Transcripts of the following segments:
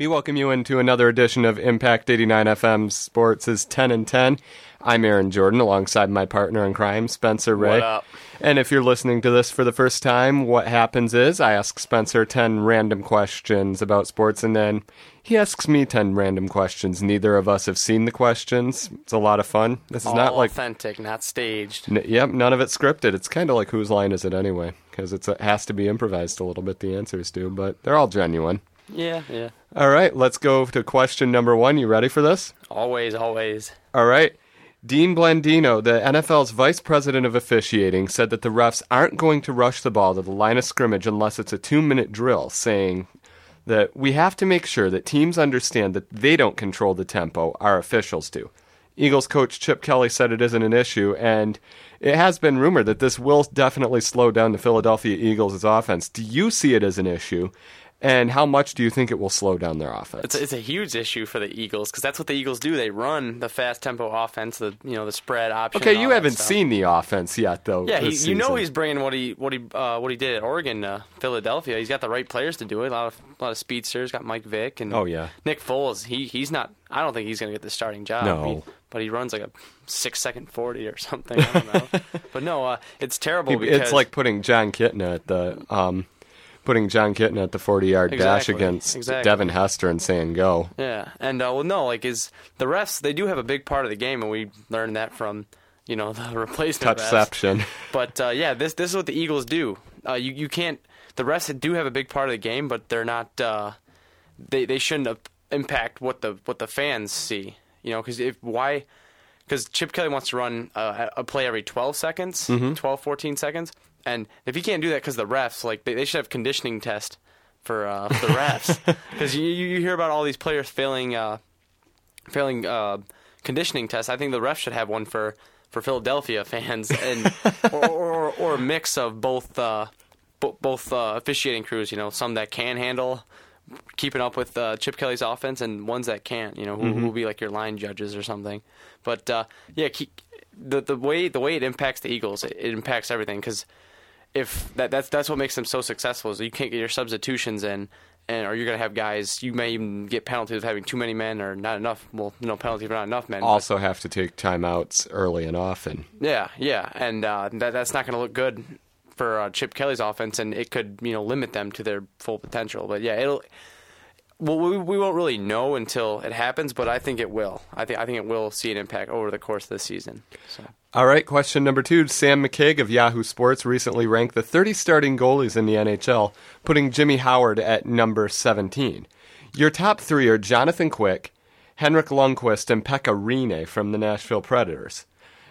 We welcome you into another edition of Impact 89 FM Sports' is 10 and 10. I'm Aaron Jordan alongside my partner in crime, Spencer Ray. What up? And if you're listening to this for the first time, what happens is I ask Spencer 10 random questions about sports and then he asks me 10 random questions. Neither of us have seen the questions. It's a lot of fun. This is All not like authentic, not staged. N- yep, none of it's scripted. It's kind of like whose line is it anyway? Because it has to be improvised a little bit. The answers do, but they're all genuine. Yeah, yeah. All right, let's go to question number one. You ready for this? Always, always. All right. Dean Blandino, the NFL's vice president of officiating, said that the refs aren't going to rush the ball to the line of scrimmage unless it's a two minute drill, saying that we have to make sure that teams understand that they don't control the tempo, our officials do. Eagles coach Chip Kelly said it isn't an issue, and it has been rumored that this will definitely slow down the Philadelphia Eagles' offense. Do you see it as an issue? And how much do you think it will slow down their offense? It's a, it's a huge issue for the Eagles because that's what the Eagles do. They run the fast tempo offense, the you know the spread option. okay, you haven't seen the offense yet, though. Yeah, he, you know he's bringing what he what he uh, what he did at Oregon, to Philadelphia. He's got the right players to do it. A lot of a lot of speedsters. Got Mike Vick and Oh, yeah. Nick Foles. He he's not. I don't think he's going to get the starting job. No. He- but he runs like a six second forty or something. I don't know. but no, uh, it's terrible because it's like putting Jon Kitna at the um, putting Jon Kitna at the forty yard dash against exactly. Devin Hester and saying go. Yeah, and uh, well, no, like is the refs they do have a big part of the game, and we learned that from you know the replacement refs. Touchception. But uh, yeah, this this is what the Eagles do. Uh, you you can't. The refs do have a big part of the game, but they're not. Uh, they they shouldn't impact what the what the fans see. You know, because if why. Because Chip Kelly wants to run uh, a play every 12 seconds, Mm-hmm. 12, 14 seconds. And if you can't do that because the refs, like, they, they should have conditioning test for, uh, for the refs. Because you, you hear about all these players failing uh, failing uh, conditioning tests. I think the refs should have one for, for Philadelphia fans, and or, or, or a mix of both uh, bo- both uh, officiating crews. You know, some that can handle keeping up with uh, Chip Kelly's offense, and ones that can't. You know, who who will be like your line judges or something. But uh, yeah, keep, the the way the way it impacts the Eagles, it, it impacts everything because if that that's that's what makes them so successful is you can't get your substitutions in and or you're gonna have guys you may even get penalties of having too many men or not enough well no penalty for not enough men but- Also have to take timeouts early and often. yeah yeah and uh, that that's not gonna look good for uh, Chip Kelly's offense and it could you know limit them to their full potential but yeah it'll well we, we won't really know until it happens but I think it will I think I think it will see an impact over the course of the season so All right, question number two. Sam McCaig of Yahoo Sports recently ranked the 30 starting goalies in the NHL, putting Jimmy Howard at number 17. Your top three are Jonathan Quick, Henrik Lundqvist, and Pekka Rinne from the Nashville Predators.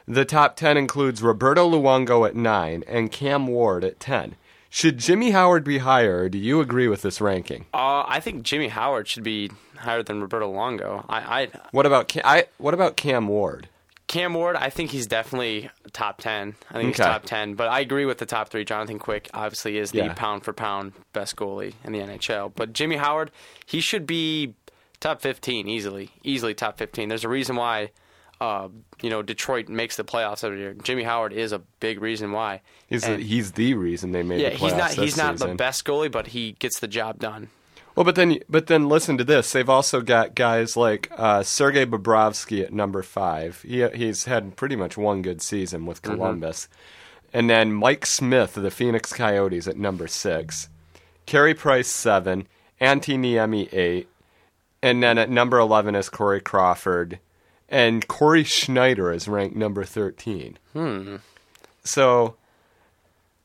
The top 10 includes Roberto Luongo at 9 and Cam Ward at 10. Should Jimmy Howard be higher, or do you agree with this ranking? uh, I think Jimmy Howard should be higher than Roberto Luongo I, I What about Cam, I, what about Cam Ward? Cam Ward, I think he's definitely top ten. I think he's top ten, but I agree with the top three. Jonathan Quick obviously is the Yeah. pound for pound best goalie in the NHL. But Jimmy Howard, he should be top fifteen easily, easily top fifteen. There's a reason why, uh, you know, Detroit makes the playoffs every year. Jimmy Howard is a big reason why. He's, the, And- he's the reason they made yeah, the playoffs he's not he's not the best goalie, but he gets the job done. Well, but then, but then, listen to this. They've also got guys like uh, Sergei Bobrovsky at number five. He he's had pretty much one good season with Mm-hmm. Columbus, and then Mike Smith of the Phoenix Coyotes at number six, Carey Price seven, Antti Niemi eight, and then at number eleven is Corey Crawford, and Cory Schneider is ranked number thirteen. Hmm. So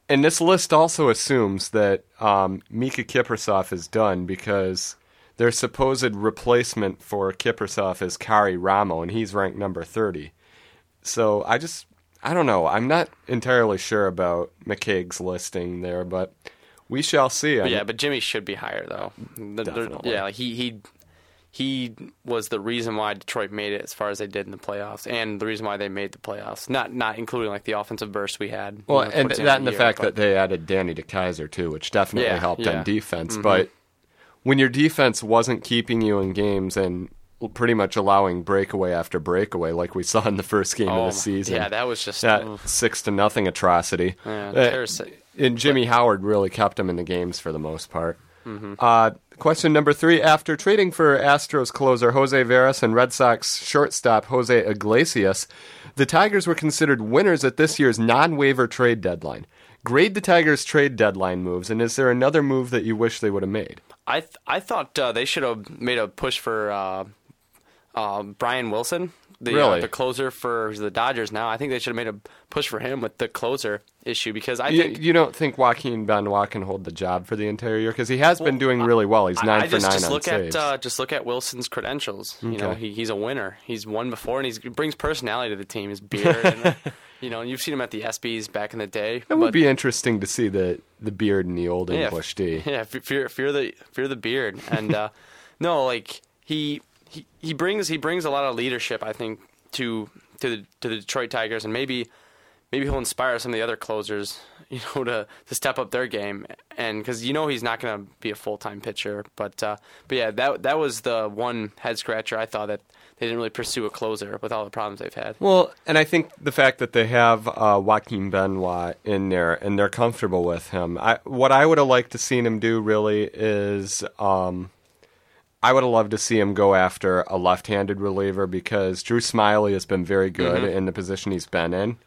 and this list also assumes that um, Miikka Kiprusoff is done because their supposed replacement for Kiprusoff is Karri Ramo, and he's ranked number 30. So I just, I don't know. I'm not entirely sure about McCaig's listing there, but we shall see. But yeah, but Jimmy should be higher though. Definitely. yeah, he he he was the reason why Detroit made it as far as they did in the playoffs, and the reason why they made the playoffs. Not not incling like the offensive burst we had. you Well, know, and the that and the year, fact but- that they added Danny DeKeyser too, which definitely Yeah, helped yeah. Mm-hmm. on defense. But when your defense wasn't keeping you in games and pretty much allowing breakaway after breakaway, like we saw in the first game Oh, of the season, yeah, that was just that oof. six to nothing atrocity. Yeah, Uh, and Jimmy Howard really kept them in the games for the most part. Uh, question number three: After trading for Astros closer Jose Veras and Red Sox shortstop Jose Iglesias, the Tigers were considered winners at this year's non-waiver trade deadline. Grade the Tigers' trade deadline moves, and is there another move that you wish they would have made? I th- I thought uh, they should have made a push for uh, uh, Brian Wilson, the Really? uh, the closer for the Dodgers. Now I think they should have made a push for him with the closer issue because I You, think you don't think Joaquin Benoit can hold the job for the entire year because he has been doing really well. He's nine I for just, nine just on look saves. at uh, just look at Wilson's credentials. You know, he, he's a winner. He's won before, and he brings personality to the team. His beard, and, you know, you've seen him at the ESPYS back in the day. it would be interesting to see the the beard and the old yeah, English D. Yeah, fear fear the fear the beard, and uh, no, like he, he he brings he brings a lot of leadership, I think, to to the to the Detroit Tigers, and maybe maybe he'll inspire some of the other closers, you know, to to step up their game, and because you know he's not going to be a full time pitcher, but uh, but yeah, that that was the one head scratcher. I thought that they didn't really pursue a closer with all the problems they've had. Well, and I think the fact that they have uh, Joaquin Benoit in there and they're comfortable with him. I, what I would have liked to seen him do really is um, I would have loved to see him go after a left-handed reliever because Drew Smyly has been very good mm-hmm. in the position he's been in.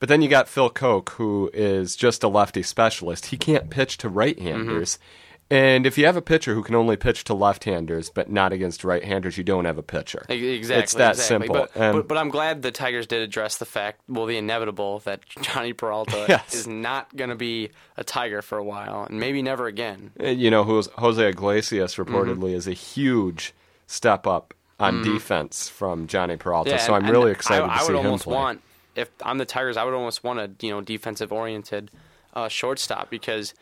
But then you got Phil Coke, who is just a lefty specialist. He can't pitch to right-handers. Mm-hmm. And if you have a pitcher who can only pitch to left-handers but not against right-handers, you don't have a pitcher. Exactly. It's that exactly. simple. But, And- but, but I'm glad the Tigers did address the fact, well, the inevitable, that Jhonny Peralta Yes. is not going to be a Tiger for a while, and maybe never again. You know, Jose Iglesias Mm-hmm. reportedly is a huge step up on defense from Jhonny Peralta. so and- I'm really excited I, to I see would him almost play. want, if I'm the Tigers, I would almost want a you know defensive oriented uh, shortstop because.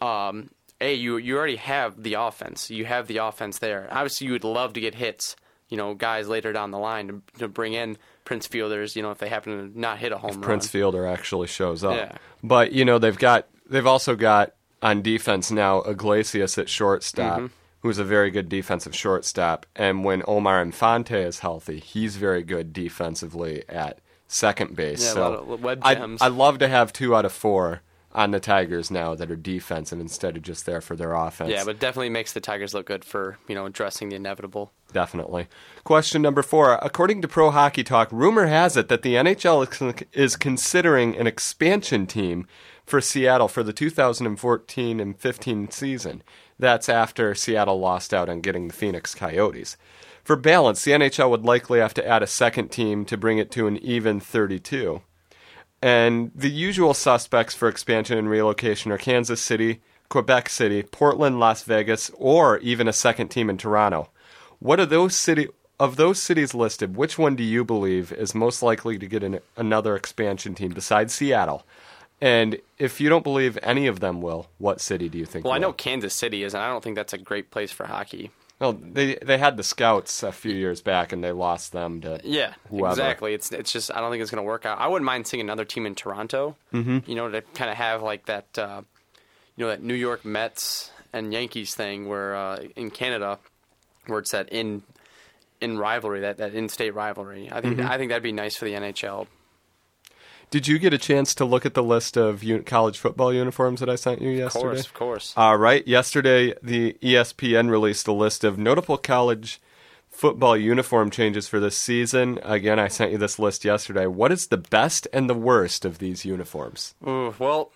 Um, a, you you already have the offense. You have the offense there. Obviously, you would love to get hits. You know, guys later down the line to, to bring in Prince Fielders. You know, if they happen to not hit a home run. Prince Fielder actually shows up. Yeah. But you know, they've got they've also got on defense now Iglesias at shortstop. Mm-hmm. Who's a very good defensive shortstop, and when Omar Infante is healthy, he's very good defensively at second base. Yeah, a so lot of web I jams. I love to have two out of four on the Tigers now that are defensive instead of just there for their offense. Yeah, but definitely makes the Tigers look good for you know addressing the inevitable. Definitely. Question number four. According to Pro Hockey Talk, rumor has it that the NHL is- is considering an expansion team for Seattle for the 2014 and 15 season. That's after Seattle lost out on getting the Phoenix Coyotes. For balance, the NHL would likely have to add a second team to bring it to an even 32. And the usual suspects for expansion and relocation are Kansas City, Quebec City, Portland, Las Vegas, or even a second team in Toronto. What are those city of those cities listed? Which one do you believe is most likely to get an, another expansion team besides Seattle? And if you don't believe any of them will, what city do you think? Well, I know Kansas City is, and I don't think that's a great place for hockey. Well, they they had the scouts a few years back, and they lost them to Yeah, whoever. exactly. It's it's just I don't think it's going to work out. I wouldn't mind seeing another team in Toronto. Mm-hmm. You know, to kind of have like that, uh, you know, that New York Mets and Yankees thing where uh, in Canada, where it's that in in rivalry, that that in-state rivalry. I think Mm-hmm. I think that'd be nice for the NHL. Did you get a chance to look at the list of un- college football uniforms that I sent you yesterday? Of course, of course. All right. Yesterday, the ESPN released a list of notable college football uniform changes for this season. Again, I sent you this list yesterday. What is the best and the worst of these uniforms? Ooh, well,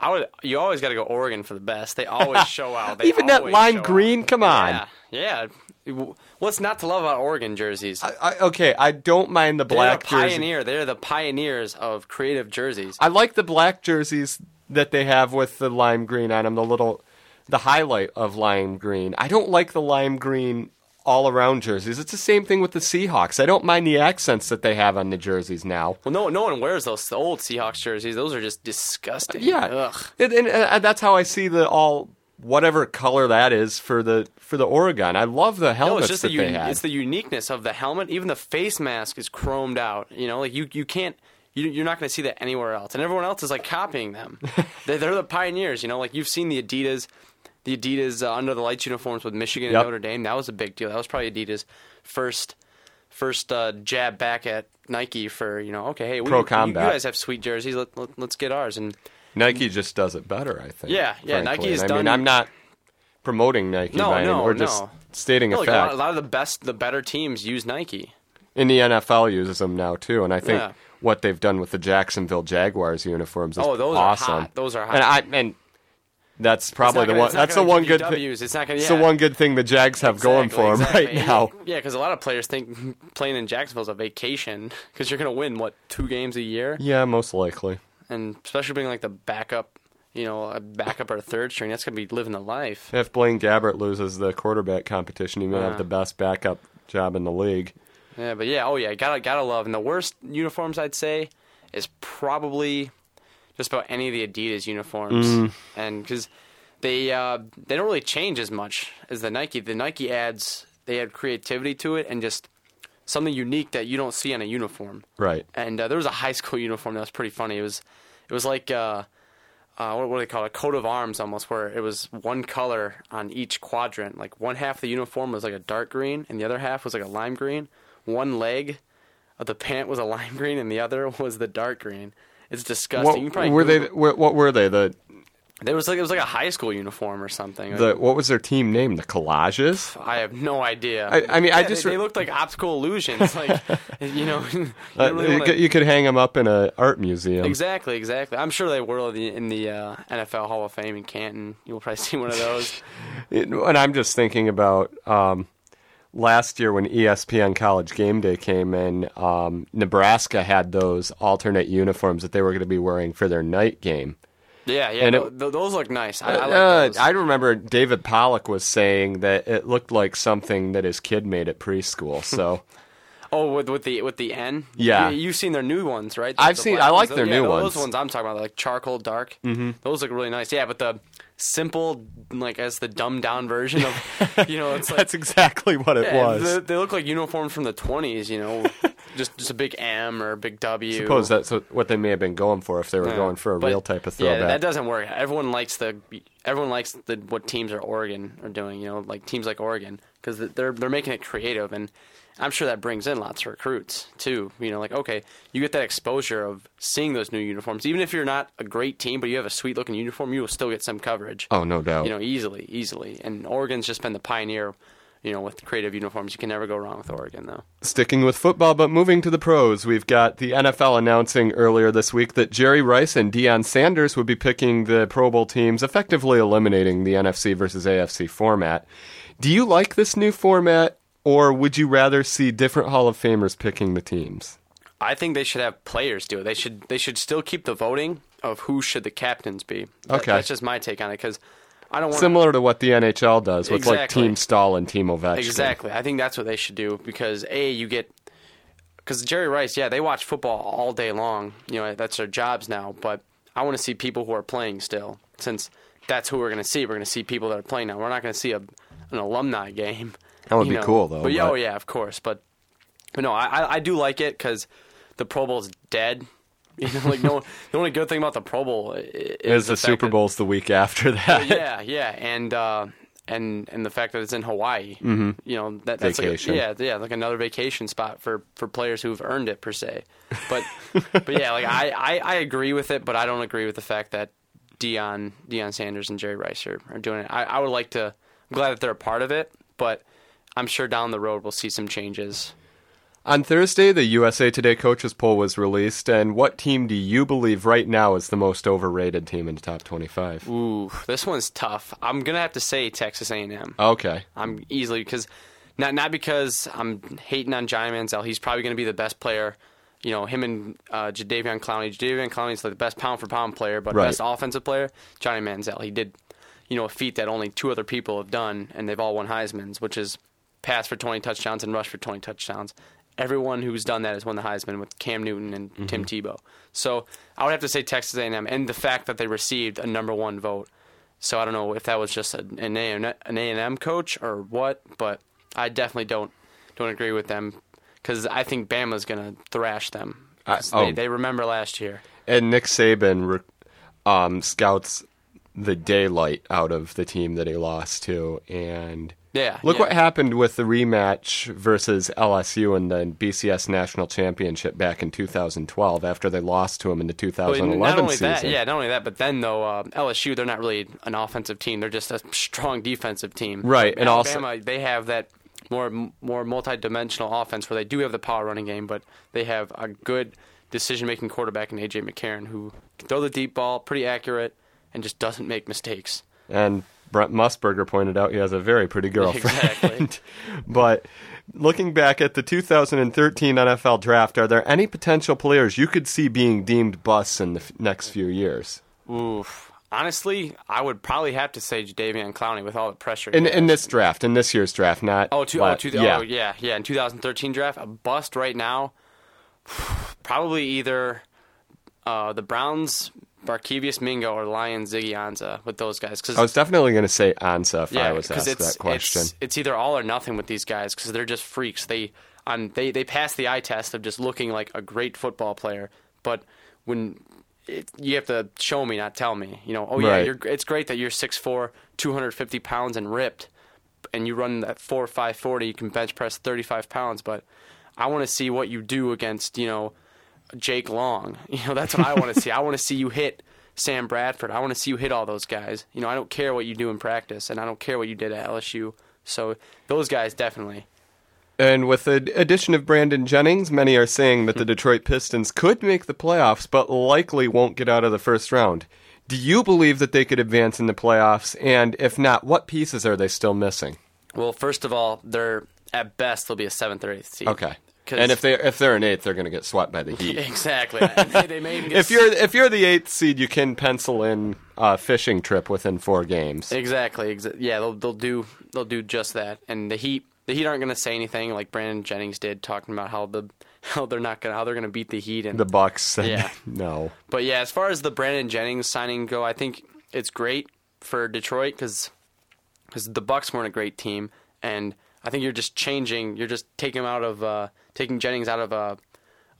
I would. You always got to go Oregon for the best. They always show out. They Even that always lime show out. green? Come on. Yeah, yeah. What's not to love about Oregon jerseys? I, I, okay, I don't mind the They're black the jersey. pioneer. They're the pioneers of creative jerseys. I like the black jerseys that they have with the lime green on them. The little, the highlight of lime green. I don't like the lime green all around jerseys. It's the same thing with the Seahawks. I don't mind the accents that they have on the jerseys now. Well, no, no one wears those old Seahawks jerseys. Those are just disgusting. Yeah, Ugh. and, and, uh, that's how I see the all whatever color that is for the for the Oregon. I love the No, helmets it's just that the they had. it's the uniqueness of the helmet. Even the face mask is chromed out. You know, like you you can't. You, you're not going to see that anywhere else, and everyone else is like copying them. they're, they're the pioneers. You know, like you've seen the Adidas, the Adidas uh, under the lights uniforms with Michigan Yep. and Notre Dame. That was a big deal. That was probably Adidas' first first uh, jab back at Nike for you know. Okay, hey, we, Pro you- you, guys have sweet jerseys. Let, let, let's get ours. And Nike just does it better, I think. Yeah, yeah, frankly. Nike has And I mean, I'm not promoting Nike No, by any- no, or just stating No, a like fact. a lot of the best, the better teams use Nike. And the NFL uses them now too, and I think Yeah. what they've done with the Jacksonville Jaguars uniforms is Oh, those awesome. are hot. Those are hot. And I and that's probably the gonna- one. That's the one good. Ws. It's not gonna. It's the one good thing the Jags have going for them exactly. right now. Yeah, because a lot of players think playing in Jacksonville is a vacation because you're going to win what two games a year, Yeah, most likely. and especially being like the backup, you know, a backup or a third string, that's going to be living the life. If Blaine Gabbert loses the quarterback competition, he may Yeah. have uh-huh. the best backup job in the league. Yeah, but yeah, oh yeah, gotta gotta love. And the worst uniforms I'd say is probably just about any of the Adidas uniforms, Mm. and because they uh, they don't really change as much as the Nike. The Nike adds they add creativity to it and just something unique that you don't see on a uniform. Right. And uh, there was a high school uniform that was pretty funny. It was it was like uh, uh, what, what do they call it? A coat of arms almost, where it was one color on each quadrant. Like one half of the uniform was like a dark green, and the other half was like a lime green. One leg of the pant was a lime green, and the other was the dark green. It's disgusting. What You can probably were they? Google- What, what were they? The There was like it was like a high school uniform or something. the what was their team name? The Collages. I have no idea. I- I mean, I just they, re- they looked like optical illusions. Like you know, you Uh, really you, wanna- could, you could hang them up in an art museum. Exactly, exactly. I'm sure they were in the, in the uh, NFL Hall of Fame in Canton. You'll probably see one of those. It- and I'm just thinking about um, last year when ESPN College Game Day came in. Um, Nebraska had those alternate uniforms that they were going to be wearing for their night game. Yeah, yeah. And it- tho- those look nice. I, I like Uh, those. I remember David Pollack was saying that it looked like something that his kid made at preschool. So oh, with with the with the N. Yeah. You, have seen their new ones, right? I've The seen- I like ones. their yeah, new those ones. Those ones I'm talking about, like charcoal dark. Mm-hmm. Those look really nice. Yeah, but the simple, like as the dumbed down version of, you know, it's like that's exactly what it yeah, was. They, they look like uniforms from the 20s. You know, just just a big M or a big W. suppose that's what they may have been going for if they were Yeah. going for a real type of Yeah, throwback. that doesn't work. Everyone likes the everyone likes the what teams are Oregon are doing. You know, like teams like Oregon because they're they're making it creative, and I'm sure that brings in lots of recruits too. You know, like okay, you get that exposure of seeing those new uniforms. Even if you're not a great team, but you have a sweet looking uniform, you will still get some coverage. oh, no doubt. You know, easily, easily. And Oregon's just been the pioneer. You know, with creative uniforms, you can never go wrong with Oregon, though. Sticking with football, but moving to the pros, we've got the NFL announcing earlier this week that Jerry Rice and Deion Sanders would be picking the Pro Bowl teams, effectively eliminating the NFC versus AFC format. Do you like this new format, or would you rather see different Hall of Famers picking the teams? I think they should have players do it. They should they should still keep the voting of who should the captains be. That- Okay. that's just my take on it because I don't want Similar to what the NHL does with like Exactly. Team Staal and Team Ovechkin. exactly. I think that's what they should do because a you get because Jerry Rice, yeah, they watch football all day long. You know that's their jobs now. But I want to see people who are playing still, since that's who we're going to see. We're going to see people that are playing now. We're not going to see a an alumni game. That would be know. cool, though, But, yeah, but- oh yeah, of course. But but no, I I, do like it because the Pro Bowl's dead. You know, like no, the only good thing about the Pro Bowl is, Is the fact Super that- Bowl's the week after that? yeah, yeah, and uh, and and the fact that it's in Hawaii, mm-hmm. you know, that, that's Vacation. like a, yeah, yeah, like another vacation spot for, for players who've earned it per se. But but yeah, like I, I, I agree with it, but I don't agree with the fact that Deion Deion Sanders and Jerry Rice are, are doing it. I, I would like to. I'm glad that they're a part of it, but I'm sure down the road we'll see some changes. On Thursday, the USA Today coaches poll was released, and what team do you believe right now is the most overrated team in the top 25? Ooh, this one's tough. I'm gonna have to say Texas A&M. Okay. I'm easily because not not because I'm hating on Johnny Manziel. He's probably going to be the best player. You know, him and uh, Jadeveon Clowney. Jadeveon Clowney's like the best pound for pound player, but Right. best offensive player, Johnny Manziel. He did, you know, a feat that only two other people have done, and they've all won Heisman's, which is pass for 20 touchdowns and rush for 20 touchdowns. Everyone who's done that has won the Heisman with Cam Newton and Mm-hmm. Tim Tebow. So I would have to say Texas A&M, and the fact that they received a number one vote. So I don't know if that was just an an A an A and M coach or what, but I definitely don't don't agree with them because I think Bama's gonna thrash them. I- they, oh. they remember last year. And Nick Saban um, scouts the daylight out of the team that he lost to, and Yeah, Look yeah. what happened with the rematch versus LSU in the BCS National Championship back in 2012 after they lost to them in the But 2011 not only season. that, yeah, not only that, but then though uh, LSU, they're not really an offensive team; they're just a strong defensive team. Right, and also- they have that more more multi-dimensional offense where they do have the power running game, but they have a good decision-making quarterback in AJ McCarron who can throw the deep ball, pretty accurate, and just doesn't make mistakes. And Brent Musburger pointed out he has a very pretty girlfriend. Exactly. but looking back at the 2013 NFL draft, are there any potential players you could see being deemed busts in the f- next few years? Oof. Honestly, I would probably have to say Jadeveon Clowney with all the pressure. In in this draft, in this year's draft, not Oh, two, oh, two, yeah. oh, yeah, yeah. In 2013 draft, a bust right now. Probably either uh, the Browns, Barkevious Mingo, or Lion Ziggy Ansah with those guys. Cause, I was definitely going to say Ansah if yeah, I was asked that question. It's, it's either all or nothing with these guys because they're just freaks. They on they they pass the eye test of just looking like a great football player, but when it, you have to show me, not tell me. You know, oh yeah, Right. you're, it's great that you're 6'4", 250 pounds and ripped, and you run that four five forty. You can bench press thirty five pounds, but I want to see what you do against you know Jake Long. You know, that's what I want to see. I want to see you hit Sam Bradford. I want to see you hit all those guys. You know, I don't care what you do in practice, and I don't care what you did at LSU. So those guys definitely. And with the addition of Brandon Jennings, many are saying Hmm. that the Detroit Pistons could make the playoffs, but likely won't get out of the first round. Do you believe that they could advance in the playoffs? And if not, what pieces are they still missing? Well, first of all, they're at best they'll be a seventh or eighth seed. Okay. And if they if they're an eighth, they're going to get swept by the Heat. exactly, they, may even get if you're if you're the eighth seed, you can pencil in a fishing trip within four games. Exactly. Exa- yeah, they'll they'll do they'll do just that. And the Heat the Heat aren't going to say anything like Brandon Jennings did, talking about how the how they're not going to how they're going to beat the Heat. And The Bucks Yeah. no. but yeah, as far as the Brandon Jennings signing go, I think it's great for Detroit because because the Bucks weren't a great team, and I think you're just changing. You're just taking him out of uh, taking Jennings out of a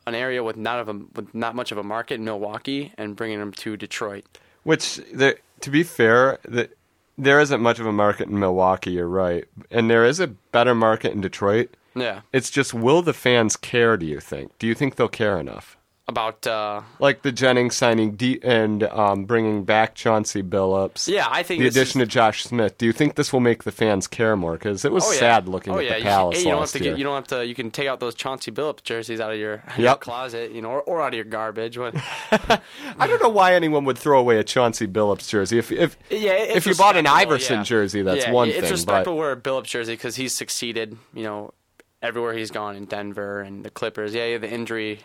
an area with not of a with not much of a market in Milwaukee and bringing him to Detroit. Which, there, to be fair, the, there isn't much of a market in Milwaukee. You're right, and there is a better market in Detroit. Yeah, It's just, will the fans care? Do you think? Do you think they'll care enough? About uh, Like the Jennings signing D- and um, bringing back Chauncey Billups. yeah, I think The addition is, of Josh Smith. Do you think this will make the fans care more? Because it was Oh, yeah. sad looking oh, at yeah. the Palace hey, you don't have last to year. get, you don't have to. You can take out those Chauncey Billups jerseys out of your, of your closet, you know, or, or out of your garbage. I don't know why anyone would throw away a Chauncey Billups jersey. If if Yeah, if you bought an Iverson yeah. jersey, that's yeah, one it's thing. respectable wear a Billups jersey because he's succeeded. You know, everywhere he's gone in Denver and the Clippers. Yeah, he the injury,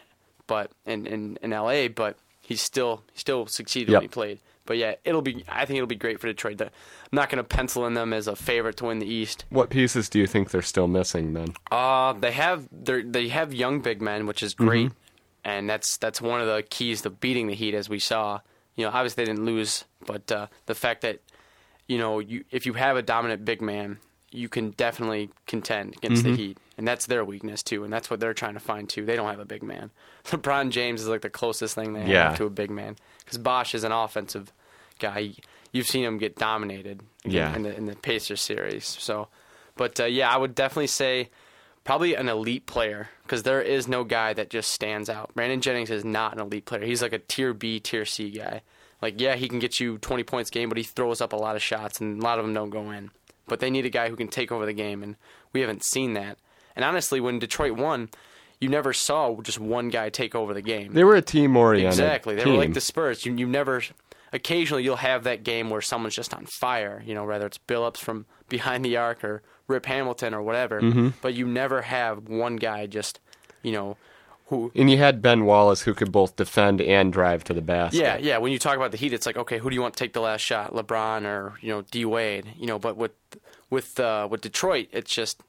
but in in, in L.A., but he's still he still succeeded Yep. when he played. But yeah, it'll be. I think it'll be great for Detroit. I'm not going to pencil in them as a favorite to win the East. What pieces do you think they're still missing then? Uh, they have they they have young big men, which is great, and that's that's one of the keys to beating the Heat, as we saw. You know, obviously they didn't lose, but uh, the fact that you know you if you have a dominant big man, you can definitely contend against the Heat, and that's their weakness too, and that's what they're trying to find too. They don't have a big man. LeBron James is like the closest thing they Yeah. have to a big man because Bosh is an offensive guy. You've seen him get dominated in- Yeah. in the in the Pacers series. So, but uh, yeah, I would definitely say probably an elite player because there is no guy that just stands out. Brandon Jennings is not an elite player. He's like a tier B, tier C guy. Like, yeah, he can get you 20 points game, but he throws up a lot of shots, and a lot of them don't go in. But they need a guy who can take over the game, and we haven't seen that. And honestly, when Detroit won, you never saw just one guy take over the game. They were a team oriented. Exactly. They team. were like the Spurs. You, you never. Occasionally, you'll have that game where someone's just on fire. You know, whether it's Billups from behind the arc or Rip Hamilton or whatever. Mm-hmm. But you never have one guy just, you know, who. And you had Ben Wallace who could both defend and drive to the basket. Yeah, yeah. When you talk about the Heat, it's like, okay, who do you want to take the last shot, LeBron or you know D Wade? You know, but with with uh, with Detroit, it's just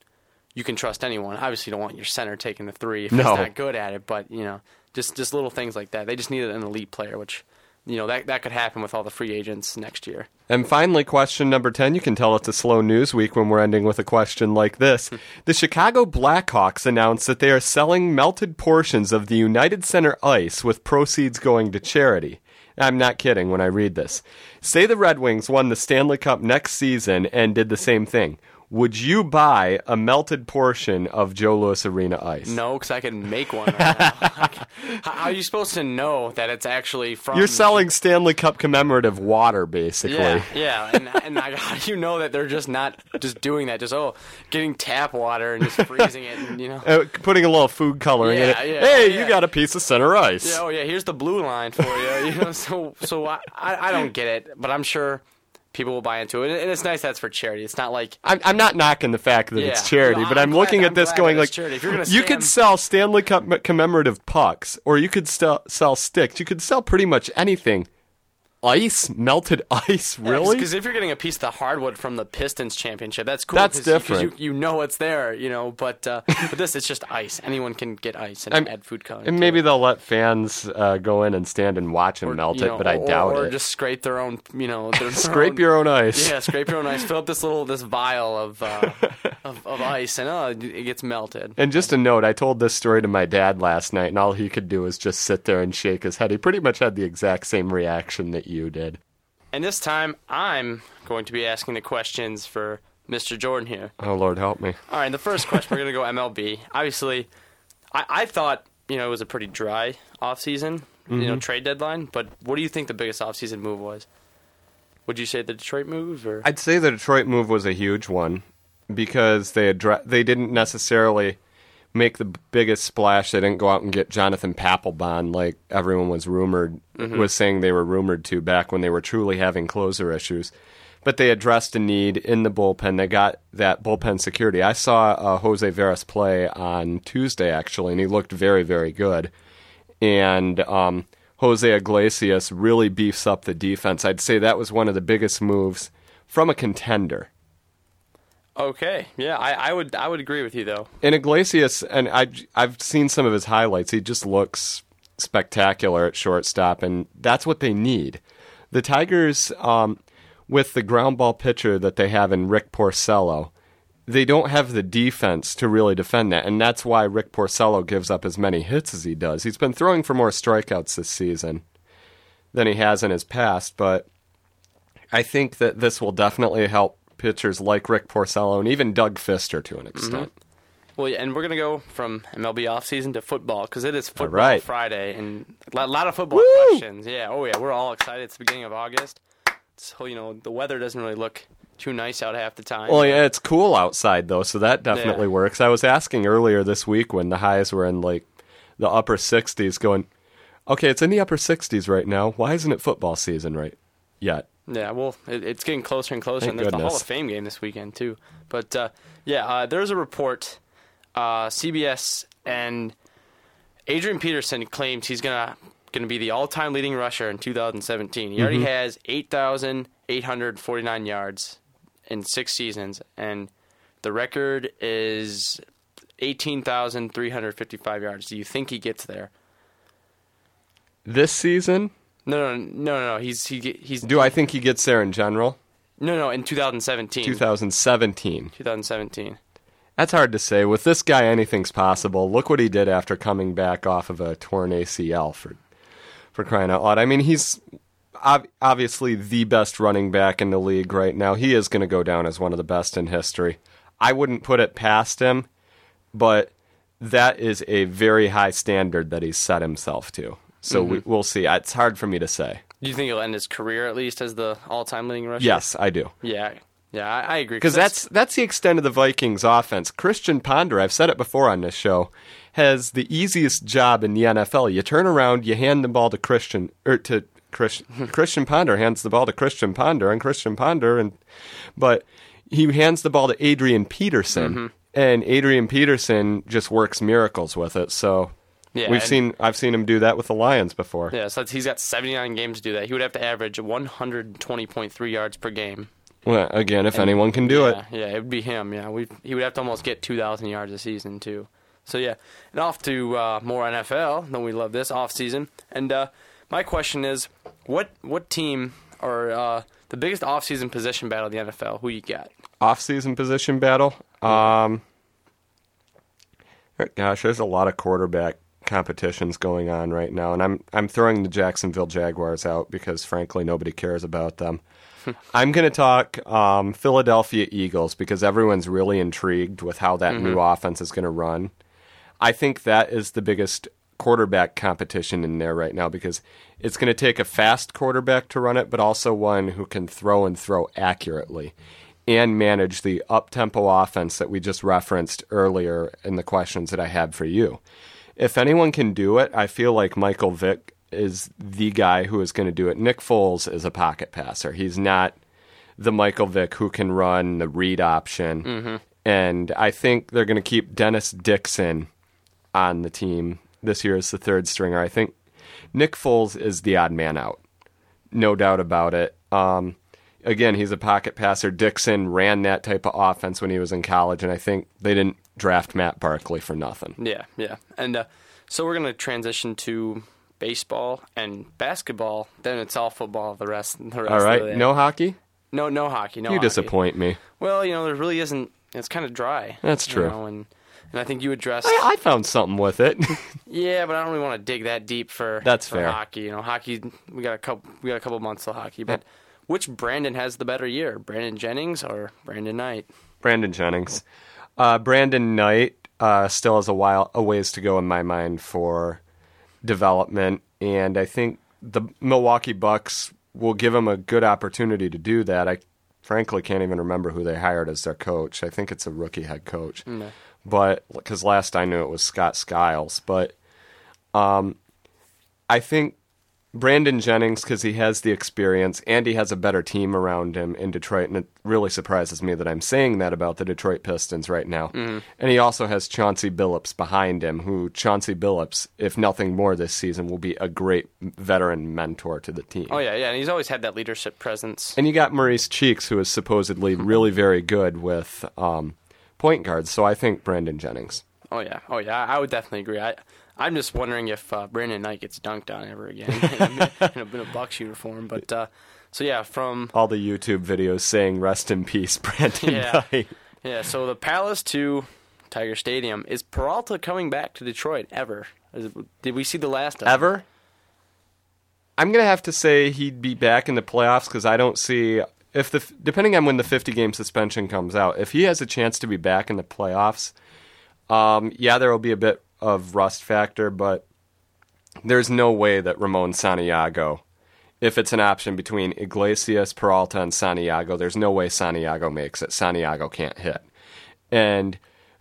you can trust anyone. Obviously, you don't want your center taking the three if No. he's not good at it. But you know, just just little things like that. They just needed an elite player, which you know that that could happen with all the free agents next year. And finally, question number 10. You can tell it's a slow news week when we're ending with a question like this. Hmm. the Chicago Blackhawks announced that they are selling melted portions of the United Center ice with proceeds going to charity. I'm not kidding when I read this. Say the Red Wings won the Stanley Cup next season and did the same thing. Would you buy a melted portion of Joe Louis Arena ice? No, because I can make one. Right now. How are you supposed to know that it's actually from? You're selling Stanley Cup commemorative water, basically. Yeah, yeah, and, and I, how do you know that they're just not just doing that? Just oh, getting tap water and just freezing it, and you know. Uh, putting a little food coloring in it. Yeah, yeah, hey, yeah. you got a piece of center ice. Yeah, oh yeah, here's the blue line for you. You know, so so I, I I don't get it, but I'm sure people will buy into it, and it's nice that's for charity. It's not like I'm, I'm not knocking the fact that it's charity, No, but I'm I'm, looking glad- at this I'm going like charity. If you're gonna you could sell Stanley Cup commemorative pucks, or you could sell sell sticks. You could sell pretty much anything. Ice, melted ice, really? Because if you're getting a piece of the hardwood from the Pistons championship, that's cool. That's different. You, you know it's there, you know. But uh, but this, it's just ice. Anyone can get ice and I'm- add food coloring. and maybe it. they'll let fans uh, go in and stand and watch them melt it, know, but I or, doubt or it. Or just scrape their own, you know, their, their Scrape your own ice. Yeah, scrape your own ice. Fill up this little this vial of uh, of, of ice, and oh, it gets melted. And just a note, I told this story to my dad last night, and all he could do was just sit there and shake his head. He pretty much had the exact same reaction that you did. And this time, I'm going to be asking the questions for Mr. Jordan here. Oh, Lord, help me. All right, the first question, we're going to go MLB. Obviously, I, I thought, you know, it was a pretty dry offseason, you know, mm-hmm. trade deadline. But what do you think the biggest offseason move was? Would you say the Detroit move? or I'd say the Detroit move was a huge one because they addre- they didn't necessarily make the biggest splash. They didn't go out and get Jonathan Papelbon like everyone was rumored was saying they were rumored to back when they were truly having closer issues. But they addressed a need in the bullpen. They got that bullpen security. I saw uh, Jose Veras play on Tuesday actually, and he looked very very good. And um, Jose Iglesias really beefs up the defense. I'd say that was one of the biggest moves from a contender. Okay, yeah, I, I would I would agree with you though. And Iglesias, and I, I've seen some of his highlights. He just looks spectacular at shortstop, and that's what they need. The Tigers, um, with the ground ball pitcher that they have in Rick Porcello, they don't have the defense to really defend that, and that's why Rick Porcello gives up as many hits as he does. He's been throwing for more strikeouts this season than he has in his past, but I think that this will definitely help pitchers like Rick Porcello and even Doug Fister to an mm-hmm. extent. Well, yeah, and we're gonna go from MLB offseason to football because it is football right. Friday and a lot, lot of football Woo! questions. Yeah, oh yeah, we're all excited. It's the beginning of August, so you know the weather doesn't really look too nice out half the time. Well, yeah, it's cool outside though, so that definitely Yeah. works. I was asking earlier this week when the highs were in like the upper 60s, going, okay, it's in the upper 60s right now. Why isn't it football season right yet? Yeah, well, it, it's getting closer and closer, Thank and there's the Hall of Fame game this weekend too. But uh, yeah, uh, there's a report. Uh, CBS and Adrian Peterson claims he's gonna gonna be the all-time leading rusher in 2017. He Mm-hmm. already has 8,849 yards in six seasons, and the record is 18,355 yards. Do you think he gets there? This season, No, no, no, no. He's he, he's do I think he gets there in general? no, no. In 2017. 2017. 2017. That's hard to say. With this guy, anything's possible. Look what he did after coming back off of a torn ACL for for crying out loud. I mean, he's ob- obviously the best running back in the league right now. He is going to go down as one of the best in history. I wouldn't put it past him, but that is a very high standard that he's set himself to. So we, we'll see. It's hard for me to say. Do you think he'll end his career at least as the all-time leading rusher? Yes, I do. Yeah. Yeah, I, I agree. Because that's that's the extent of the Vikings' offense. Christian Ponder, I've said it before on this show, has the easiest job in the NFL. You turn around, you hand the ball to Christian or to Christian, Christian Ponder hands the ball to Christian Ponder and Christian Ponder and but he hands the ball to Adrian Peterson Mm-hmm. and Adrian Peterson just works miracles with it. So Yeah, we've and- seen I've seen him do that with the Lions before. yeah. So he's got 79 games to do that. He would have to average 120.3 yards per game. Well, again, if anyone can do it. Yeah, yeah, it would be him. Yeah, we he would have to almost get 2,000 yards a season too. So yeah, and off to uh, more NFL. Then we love this off season. And uh, my question is, what what team or uh, the biggest off season position battle in the NFL? Who you got? off-season position battle. Um, gosh, there's a lot of quarterback competitions going on right now, and I'm I'm throwing the Jacksonville Jaguars out because frankly nobody cares about them. I'm going to talk um, Philadelphia Eagles because everyone's really intrigued with how that new offense is going to run. I think that is the biggest quarterback competition in there right now because it's going to take a fast quarterback to run it, but also one who can throw and throw accurately and manage the up tempo offense that we just referenced earlier in the questions that I had for you. If anyone can do it, I feel like Michael Vick is the guy who is going to do it. Nick Foles is a pocket passer. He's not the Michael Vick who can run the read option. And I think they're going to keep Dennis Dixon on the team this year as the third stringer. I think Nick Foles is the odd man out. No doubt about it. Um, again, he's a pocket passer. Dixon ran that type of offense when he was in college, and I think they didn't draft Matt Barkley for nothing. Yeah, yeah. And uh, so we're going to transition to baseball and basketball. Then it's all football. The rest, the rest All of right, the- no hockey? no, no hockey. No, You hockey. disappoint me. Well, you know, there really isn't. It's kind of dry. That's you true. know, and and I think you addressed. I, I found something with it. Yeah, but I don't really want to dig that deep for That's for fair. hockey. You know, hockey. We got a couple. We got a couple months of hockey, but which Brandon has the better year, Brandon Jennings or Brandon Knight? Brandon Jennings. Uh, Brandon Knight uh, still has a while, a ways to go in my mind for development, and I think the Milwaukee Bucks will give him a good opportunity to do that. I frankly can't even remember who they hired as their coach. I think it's a rookie head coach, but because last I knew it was Scott Skiles, but um, I think Brandon Jennings, because he has the experience and he has a better team around him in Detroit, and it really surprises me that I'm saying that about the Detroit Pistons right now. And he also has Chauncey Billups behind him, who Chauncey Billups, if nothing more this season, will be a great veteran mentor to the team. Oh yeah, yeah, and he's always had that leadership presence. And you got Maurice Cheeks, who is supposedly really very good with um, point guards. So I think Brandon Jennings. Oh yeah, oh yeah, I would definitely agree. I, I'm just wondering if uh, Brandon Knight gets dunked on ever again in a, in a, a Bucks uniform. But uh, so yeah, from All the YouTube videos saying "Rest in peace, Brandon Yeah. Knight." yeah, so the Palace to Tiger Stadium is Peralta coming back to Detroit ever? Is it- did we see the last of ever. I'm gonna have to say he'd be back in the playoffs because I don't see if the depending on when the 50 game suspension comes out, if he has a chance to be back in the playoffs, um, yeah, there will be a bit of rust factor, but there's no way that Ramon Santiago, if it's an option between Iglesias, Peralta, and Santiago, there's no way Santiago makes it. Santiago can't hit, and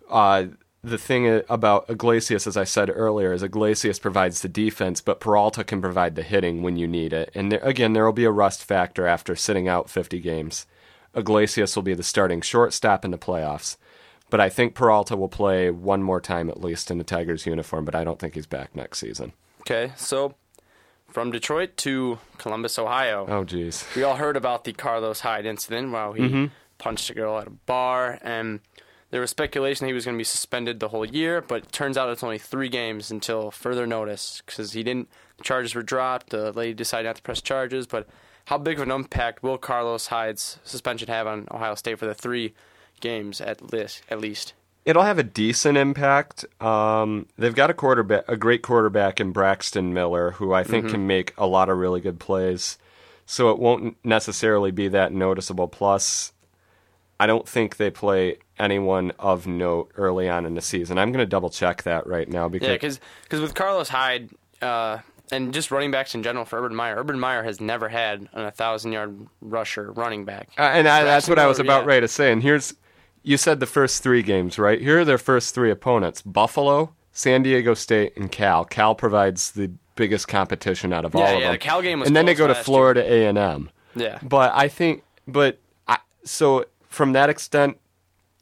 uh, the thing about Iglesias, as I said earlier, is Iglesias provides the defense, but Peralta can provide the hitting when you need it. And there, again, there will be a rust factor after sitting out 50 games. Iglesias will be the starting shortstop in the playoffs, but I think Peralta will play one more time at least in the Tigers uniform. But I don't think he's back next season. Okay, so from Detroit to Columbus, Ohio. Oh, geez. We all heard about the Carlos Hyde incident. Wow, he Mm-hmm. punched a girl at a bar, and there was speculation he was going to be suspended the whole year. But it turns out it's only three games until further notice because he didn't. The charges were dropped. The lady decided not to press charges. But how big of an impact will Carlos Hyde's suspension have on Ohio State for the three games at least? At least. It'll have a decent impact. Um, they've got a quarterback, a great quarterback in Braxton Miller, who I think can make a lot of really good plays. So it won't necessarily be that noticeable. Plus, I don't think they play anyone of note early on in the season. I'm going to double check that right now because Yeah, because with Carlos Hyde uh, and just running backs in general for Urban Meyer, Urban Meyer has never had an 1,000 yard rusher running back. Uh, and I, that's what I was about Miller, ready to say. And here's, you said the first three games, right? Here are their first three opponents: Buffalo, San Diego State, and Cal. Cal provides the biggest competition out of all Yeah, of yeah, them. the Cal game was and then they go to Florida A and M. Yeah. But I think, but I, so from that extent,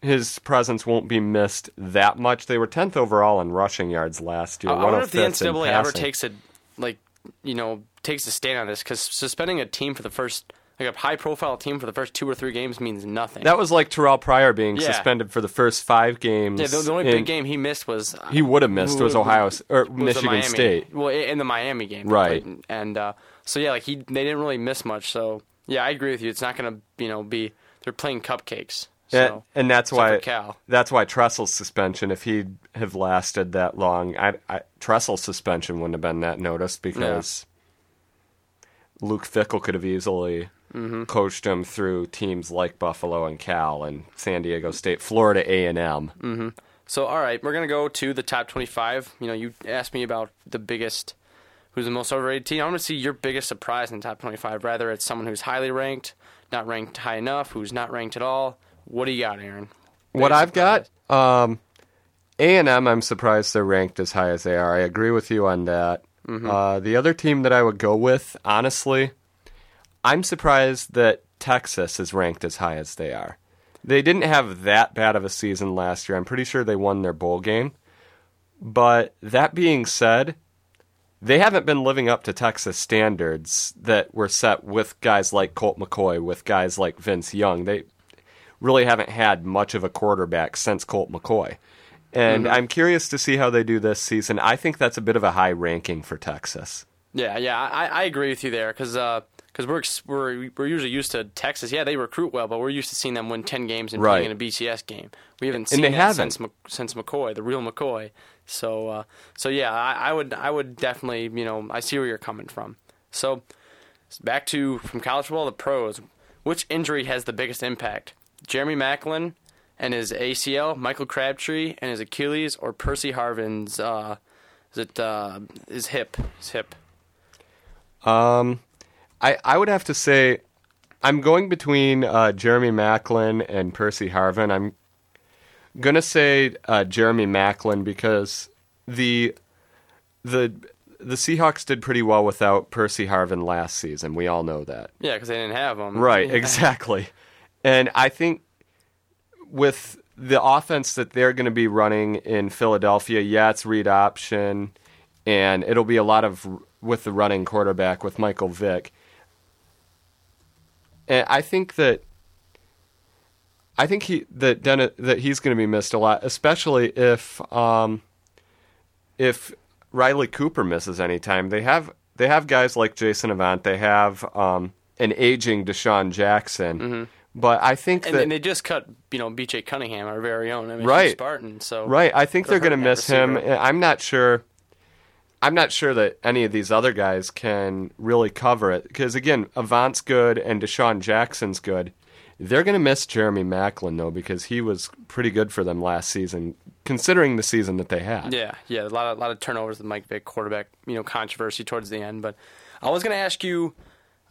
his presence won't be missed that much. They were tenth overall in rushing yards last year. I wonder if the NCAA ever takes a like you know takes a stand on this because suspending a team for the first like a high profile team for the first two or three games means nothing. That was like Terrelle Pryor being Yeah. suspended for the first five games. yeah, the, the only in- big game he missed was uh, he would have missed was Ohio or was Michigan State. Well, in the Miami game, Right. played. And uh, so yeah, like he they didn't really miss much. So yeah, I agree with you. It's not gonna you know be they're playing cupcakes. So. and, and that's why that's why Tressel's suspension, if he'd have lasted that long, I, I, Tressel's suspension wouldn't have been that noticed because Luke Fickell could have easily Mm-hmm. coached him through teams like Buffalo and Cal and San Diego State, Florida A and M. So, all right, we're gonna go to the top twenty-five. You know, you asked me about the biggest, who's the most overrated team. I want to see your biggest surprise in the top twenty-five. Rather, it's someone who's highly ranked, not ranked high enough, who's not ranked at all. What do you got, Aaron? What I've got, um, A and M. I'm surprised they're ranked as high as they are. I agree with you on that. Uh, the other team that I would go with, honestly, I'm surprised that Texas is ranked as high as they are. They didn't have that bad of a season last year. I'm pretty sure they won their bowl game. But that being said, they haven't been living up to Texas standards that were set with guys like Colt McCoy, with guys like Vince Young. They really haven't had much of a quarterback since Colt McCoy. And mm-hmm. I'm curious to see how they do this season. I think that's a bit of a high ranking for Texas. Yeah, yeah, I, I agree with you there because uh, because we're, we're we're usually used to Texas. Yeah, they recruit well, but we're used to seeing them win ten games and Right. being in a BCS game. We haven't And seen they that haven't. since since McCoy, the real McCoy. So uh, so yeah, I, I would I would definitely you know I see where you're coming from. So back to from college football to pros. Which injury has the biggest impact? Jeremy Maclin and his ACL, Michael Crabtree and his Achilles, or Percy Harvin's uh, is it uh, his hip? His hip. Um, I I would have to say, I'm going between uh, Jeremy Maclin and Percy Harvin. I'm gonna say uh, Jeremy Maclin because the the the Seahawks did pretty well without Percy Harvin last season. We all know that. Yeah, because they didn't have him. Right, Yeah. exactly. And I think with the offense that they're going to be running in Philadelphia, yeah, it's read option, and it'll be a lot of with the running quarterback with Michael Vick. And I think that I think he that Dennis, that he's going to be missed a lot, especially if um, if Riley Cooper misses any time. They have they have guys like Jason Avant. They have um, an aging DeSean Jackson. But I think Mm-hmm. And, that and they just cut, you know, B.J. Cunningham, our very own, I mean, Right. Spartan. So Right. I think they're going to miss him. I'm not sure. I'm not sure that any of these other guys can really cover it because again, Avant's good and DeSean Jackson's good. They're going to miss Jeremy Maclin though because he was pretty good for them last season, considering the season that they had. Yeah, yeah, a lot of lot of turnovers with Mike Vick, quarterback, you know, controversy towards the end. But I was going to ask you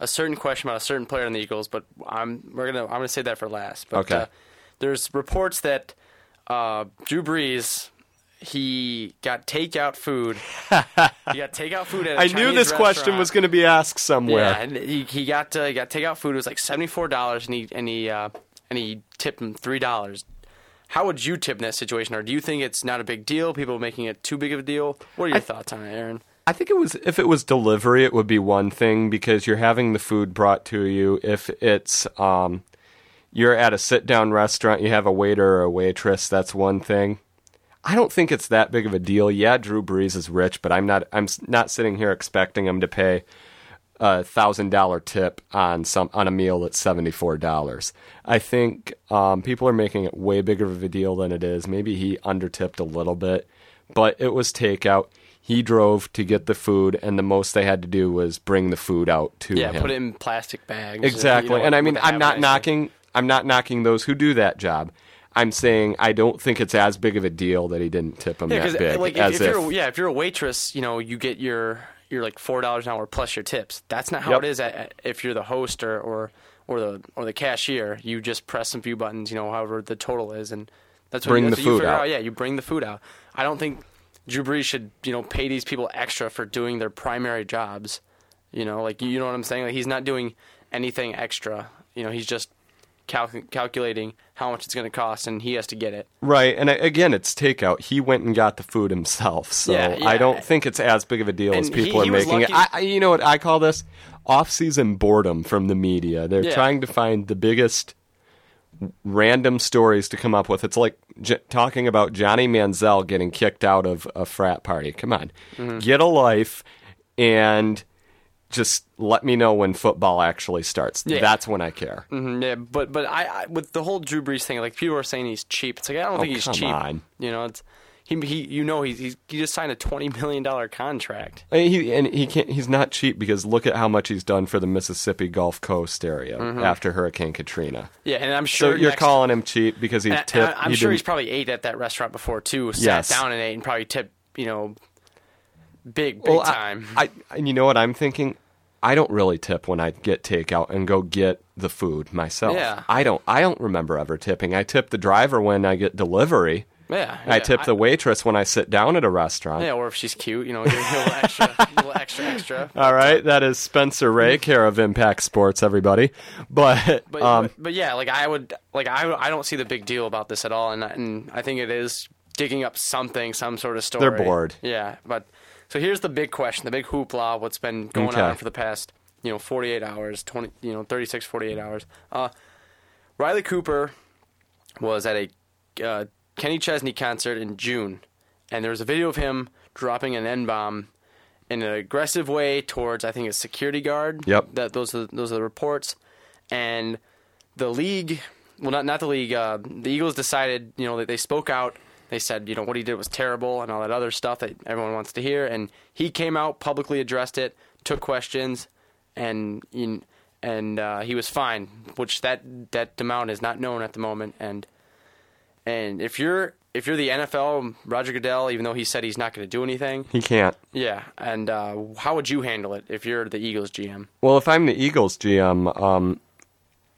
a certain question about a certain player in the Eagles, but I'm we're gonna I'm gonna say that for last. But Okay. uh, there's reports that uh, Drew Brees he got takeout food. he got takeout food at a I knew Chinese this question was going to be asked somewhere. Yeah, and he, he got uh, he got takeout food. It was like seventy four dollars, and he and he uh, and he tipped him three dollars. How would you tip in that situation, or do you think it's not a big deal? People making it too big of a deal. What are your I- thoughts on it, Aaron? I think it was if it was delivery, it would be one thing because you're having the food brought to you. If it's um, you're at a sit down restaurant, you have a waiter or a waitress. That's one thing. I don't think it's that big of a deal. Yeah, Drew Brees is rich, but I'm not. I'm not sitting here expecting him to pay a thousand dollar tip on some on a meal that's seventy four dollars. I think um, people are making it way bigger of a deal than it is. Maybe he undertipped a little bit, but it was takeout. He drove to get the food, and the most they had to do was bring the food out to Yeah, him. put it in plastic bags. Exactly. you know, and I mean, I'm not knocking. I'm not knocking those who do that job. I'm saying I don't think it's as big of a deal that he didn't tip him Yeah, that uh, big. like as if, if you're yeah, if you're a waitress, you know, you get your you're like four dollars an hour plus your tips. That's not how Yep. it is at, at- if you're the host or, or or the or the cashier. You just press some few buttons, you know, however the total is, and that's what, Bring that's the you food figure out. Yeah, you bring the food out. I don't think Drew Brees should you know pay these people extra for doing their primary jobs. You know, like you know what I'm saying. Like he's not doing anything extra. You know, he's just calc- calculating how much it's going to cost, and he has to get it. Right, and again, it's takeout. He went and got the food himself, so Yeah, yeah. I don't think it's as big of a deal as And he- people he are making it. I, you know what I call this? Off-season boredom from the media. They're Yeah. trying to find the biggest random stories to come up with. It's like j- talking about Johnny Manziel getting kicked out of a frat party. Come on, Mm-hmm. get a life and just let me know when football actually starts. Yeah. That's when I care. Mhm, yeah, but but I, I with the whole Drew Brees thing, like people are saying he's cheap. It's like I don't think he's Oh, come cheap. on. You know, it's he, he you know he's, he's he just signed a twenty million dollar contract. I mean, he and he can't. He's not cheap because look at how much he's done for the Mississippi Gulf Coast area after Hurricane Katrina. Yeah, and I'm So sure you're next- calling him cheap because he I- tipped. I'm he sure he's probably ate at that restaurant before too. Sat Yes. down and ate and probably tipped you know big big Well, time. I, and you know what I'm thinking? I don't really tip when I get takeout and go get the food myself. Yeah. I don't. I don't remember ever tipping. I tip the driver when I get delivery. yeah, I tip the waitress when I sit down at a restaurant. yeah, or if she's cute, you know, give a little extra, little extra, extra. All right, that is Spencer Ray, care of Impact Sports, everybody. But, But, um, but but yeah, like I would like I I don't see the big deal about this at all, and I- and I think it is digging up something, some sort of story. They're bored. Yeah, but so here's the big question, the big hoopla, what's been going Okay. on for the past you know 48 hours, 20 you know 36, 48 hours. Uh, Riley Cooper was at a uh, Kenny Chesney concert in June, and there was a video of him dropping an N bomb in an aggressive way towards I think a security guard. Yep. That those are those are the reports, and the league, well not not the league, uh, the Eagles decided you know they, they spoke out. They said you know what he did was terrible and all that other stuff that everyone wants to hear, and he came out publicly addressed it, took questions, and and uh, he was fine, which that that amount is not known at the moment, and and if you're if you're the NFL, Roger Goodell, even though he said he's not going to do anything, he can't. yeah. And uh, how would you handle it if you're the Eagles GM? Well, if I'm the Eagles GM, um,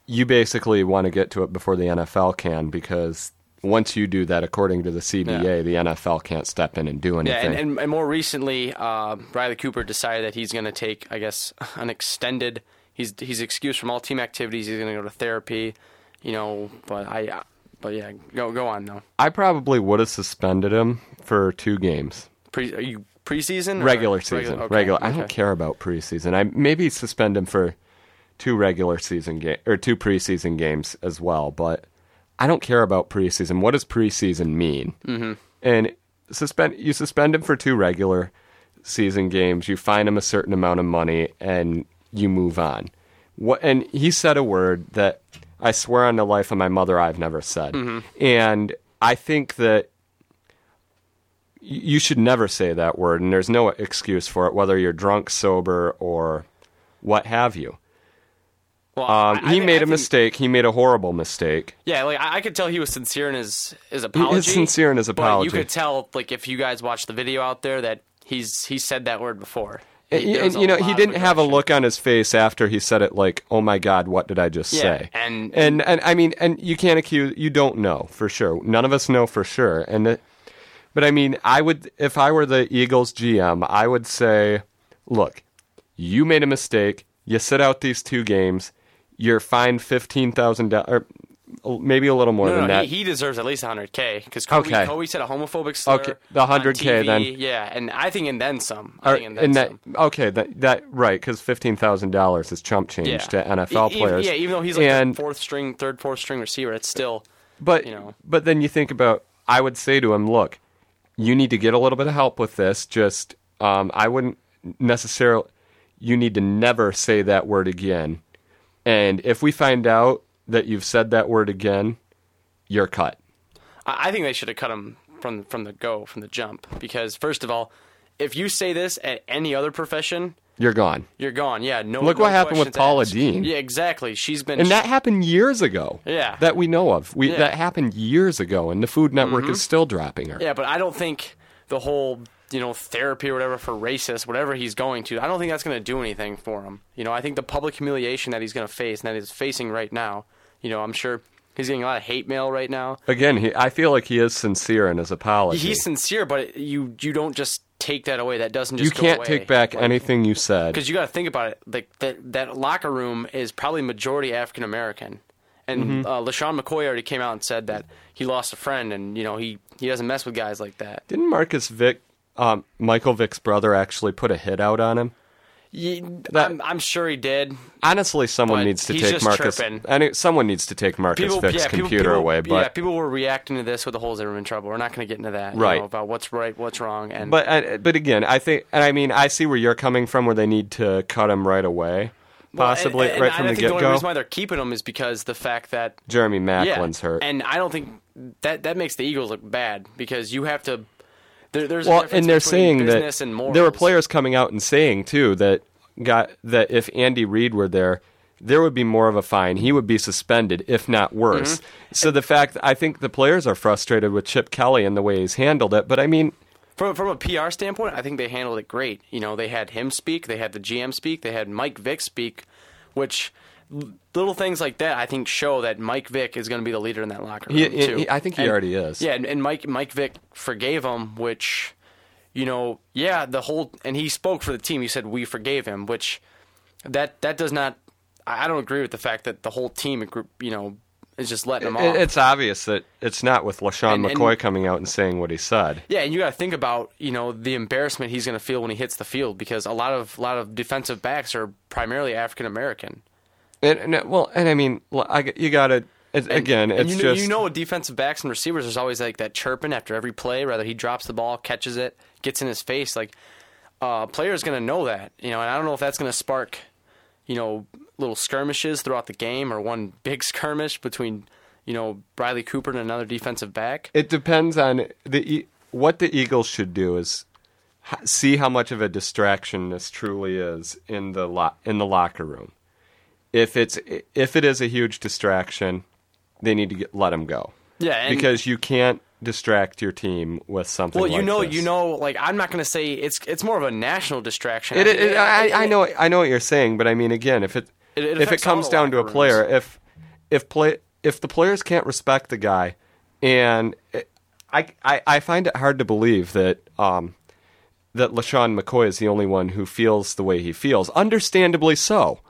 you basically want to get to it before the NFL can because once you do that, according to the CBA, Yeah. the NFL can't step in and do Yeah, anything. and, and, and more recently, uh, Riley Cooper decided that he's going to take, I guess, an extended. He's he's excused from all team activities. He's going to go to therapy, you know. But I, but yeah, go go on though. I probably would have suspended him for two games. Pre, are you preseason? or- Regular season. okay, Regular. I don't care about preseason. I maybe suspend him for two regular season game or two preseason games as well, but I don't care about preseason. What does preseason mean? Mm-hmm. And suspend you suspend him for two regular season games. You fine him a certain amount of money, and you move on. What? And he said a word that I swear on the life of my mother I've never said, and I think that you should never say that word, and there's no excuse for it, whether you're drunk, sober, or what have you. Well, Um, I- I he thi- made I a think- mistake. He made a horrible mistake. Yeah, like I, I could tell he was sincere in his his apology. He apology. is sincere in his But you could tell, like if you guys watch the video out there, that he's he said that word before. And, He- and, you know, he didn't have a look on his face after he said it, like, "Oh my God, what did I just Yeah, say?" and- and and I mean, and you can't accuse. You don't know for sure. None of us know for sure. And it, but I mean, I would if I were the Eagles GM, I would say, "Look, you made a mistake. You sit out these two games. You're fined fifteen thousand dollars, or maybe a little more No, than no, that." he, he deserves at least 100k because Kobe, Okay. Kobe said a homophobic slur. Okay, the 100K TV, then. Yeah, and I think and then some. I Or- think and then and that some. okay, that that right because fifteen thousand dollars is chump change Yeah. to NFL E- players. Yeah, even though he's like and fourth string, third, fourth string receiver, it's still. But you know. but then you think about I would say to him, look, you need to get a little bit of help with this. Just um, I wouldn't necessarily. You need to never say that word again. And if we find out that you've said that word again, you're cut. I think they should have cut him from from the go, from the jump, because first of all, if you say this at any other profession, You're gone. you're gone. Yeah, no. Look no what happened with Paula asked. Deen. Yeah, exactly. She's been. And that happened years ago. Yeah. That we know of. We Yeah. Mm-hmm. that happened years ago, and the Food Network is still dropping her. Yeah, but I don't think the whole you know therapy or whatever for racist, whatever he's going to, I don't think that's going to do anything for him. You know, I think the public humiliation that he's going to face and that he's facing right now. You know, I'm sure he's getting a lot of hate mail right now. Again, he, I feel like he is sincere in his apology. He's sincere, but you you don't just take that away. That doesn't you can't away. take back Like, anything you said. because you got to think about it. Like that that locker room is probably majority African American, and Mm-hmm. uh, LeSean McCoy already came out and said that he lost a friend, and you know he he doesn't mess with guys like that. Didn't Marcus Vick, um, Michael Vick's brother, actually put a hit out on him? Ye- That- I'm, I'm sure he did. Honestly, someone needs to take Marcus. Any, someone needs to take Marcus People, Vick's yeah, computer people, away. yeah, But people were reacting to this with the holes that were in trouble. We're not going to get into that, you Right. know, about what's right, what's wrong, and but uh, but again, I think, and I mean, I see where you're coming from, where they need to cut him right away, Well, possibly and- and right I from the get the only reason go. why they're keeping him is because the fact that Jeremy yeah, hurt. and I don't think that that makes the Eagles look bad because you have to There, there's a Well, and they're saying that there were players coming out and saying too that got that if Andy Reid were there, there would be more of a fine. He would be suspended, if not worse. Mm-hmm. So the fact I think the players are frustrated with Chip Kelly and the way he's handled it. But I mean, From from a PR standpoint, I think they handled it great. You know, they had him speak, they had the GM speak, they had Mike Vick speak, which little things like that I think show that Mike Vick is going to be the leader in that locker room He- too. he- I think he And- already is. Yeah, and, and Mike Mike Vick forgave him, which you know, yeah, the whole and he spoke for the team. He said we forgave him, which that that does not. I don't agree with the fact that the whole team, you know, is just letting him off. it's obvious that it's not with LeSean And- and- McCoy coming out and saying what he said. Yeah, and you got to think about you know the embarrassment he's going to feel when he hits the field because a lot of a lot of defensive backs are primarily African American. And, and well, and I mean, I, you got to again. And it's you know, just you know, with defensive backs and receivers, there's always like that chirping after every play. Whether he drops the ball, catches it, gets in his face, like uh, player's going to know that. You know, and I don't know if that's going to spark, you know, little skirmishes throughout the game or one big skirmish between, you know, Riley Cooper and another defensive back. It depends on the what the Eagles should do is see how much of a distraction this truly is in the lo- in the locker room. If it's if it is a huge distraction, they need to get, let him go. Yeah, because you can't distract your team with something. Well, you like know, this. you know, like I'm not going to say it's it's more of a national distraction. It, it, I, I It- know I know what you're saying, but I mean, again, if it, It- it if it comes down to a player, rooms. if if play if the players can't respect the guy, and it, I, I I find it hard to believe that um that LeSean McCoy is the only one who feels the way he feels, understandably so.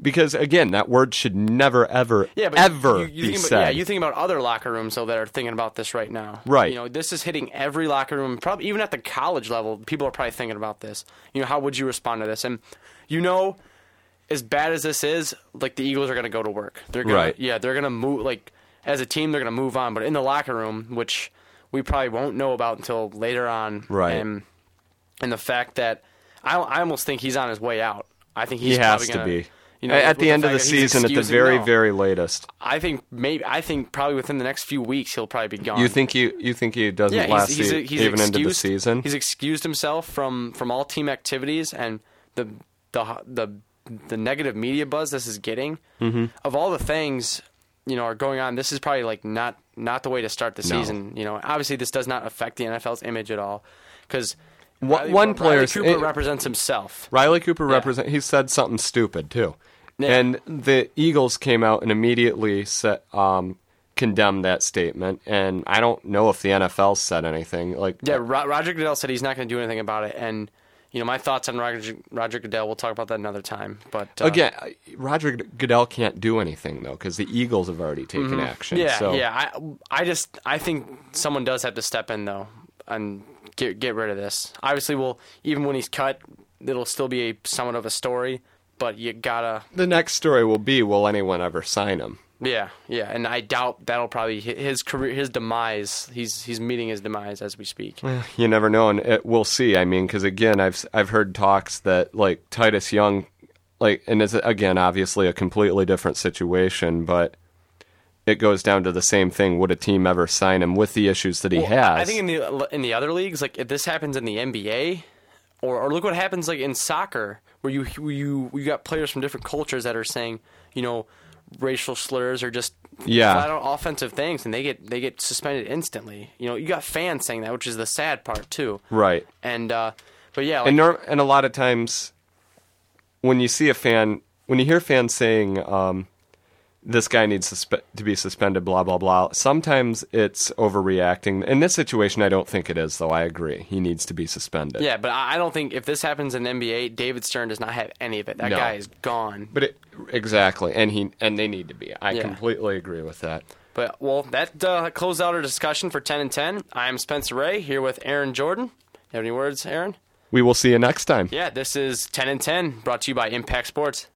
Because again, that word should never, ever, Yeah, ever you, you be think about, said. Yeah, you think about other locker rooms though that are thinking about this right now. Right. You know, this is hitting every locker room. Probably even at the college level, people are probably thinking about this. You know, how would you respond to this? And you know, as bad as this is, like the Eagles are going to go to work. They're gonna, Right. Yeah, they're going to move. Like as a team, they're going to move on. But in the locker room, which we probably won't know about until later on. Right. And, and the fact that I, I almost think he's on his way out. I think he's he has probably to gonna, be. You know, at the end of the season, at the very, very latest. I think maybe I think probably within the next few weeks he'll probably be gone. You think you you think he doesn't Yeah, last he's, he's, he's even into the excused- season? He's excused himself from from all team activities and the the the the negative media buzz this is getting. Mm-hmm. Of all the things you know are going on, this is probably like not not the way to start the No. season. You know, obviously this does not affect the NFL's image at all because. One- one player's- Cooper it- represents himself. Riley Cooper Yeah. represent. He said something stupid too, Yeah. and the Eagles came out and immediately set, um, condemned that statement. And I don't know if the NFL said anything. Like, Yeah, Ro- Roger Goodell said he's not going to do anything about it, and you know my thoughts on Roger, Roger Goodell. We'll talk about that another time. But uh, again, Roger Goodell can't do anything though because the Eagles have already taken action. Mm-hmm. yeah, so. yeah. I I just I think someone does have to step in though and get get rid of this. Obviously, well, even when he's cut, it'll still be a somewhat of a story. But you gotta, The next story will be: Will anyone ever sign him? yeah, yeah. And I doubt that'll probably his career, his demise. He's he's meeting his demise as we speak. You never know, and it, we'll see. I mean, because again, I've I've heard talks that like Titus Young, like, and it's again obviously a completely different situation, but it goes down to the same thing: would a team ever sign him with the issues that he Well, has? I think in the in the other leagues, like if this happens in the NBA, or or look what happens like in soccer, where you where you you got players from different cultures that are saying, you know, racial slurs or just Yeah. flat out offensive things, and they get they get suspended instantly. You know, you got fans saying that, which is the sad part too. right. And uh, but yeah, like, and nor- and a lot of times when you see a fan when you hear fans saying um, this guy needs suspe- to be suspended blah blah blah sometimes it's overreacting in this situation i don't think it is though i agree he needs to be suspended yeah, but I I don't think if this happens in NBA, David Stern does not have any of it. That No. guy is gone. but it, exactly and he and they need to be i Yeah. completely agree with that But well, that uh, closed out our discussion for ten and ten. I'm Spencer Ray here with Aaron Jordan. You have any words, Aaron? we will see you next time Yeah, this is ten and ten, brought to you by Impact Sports.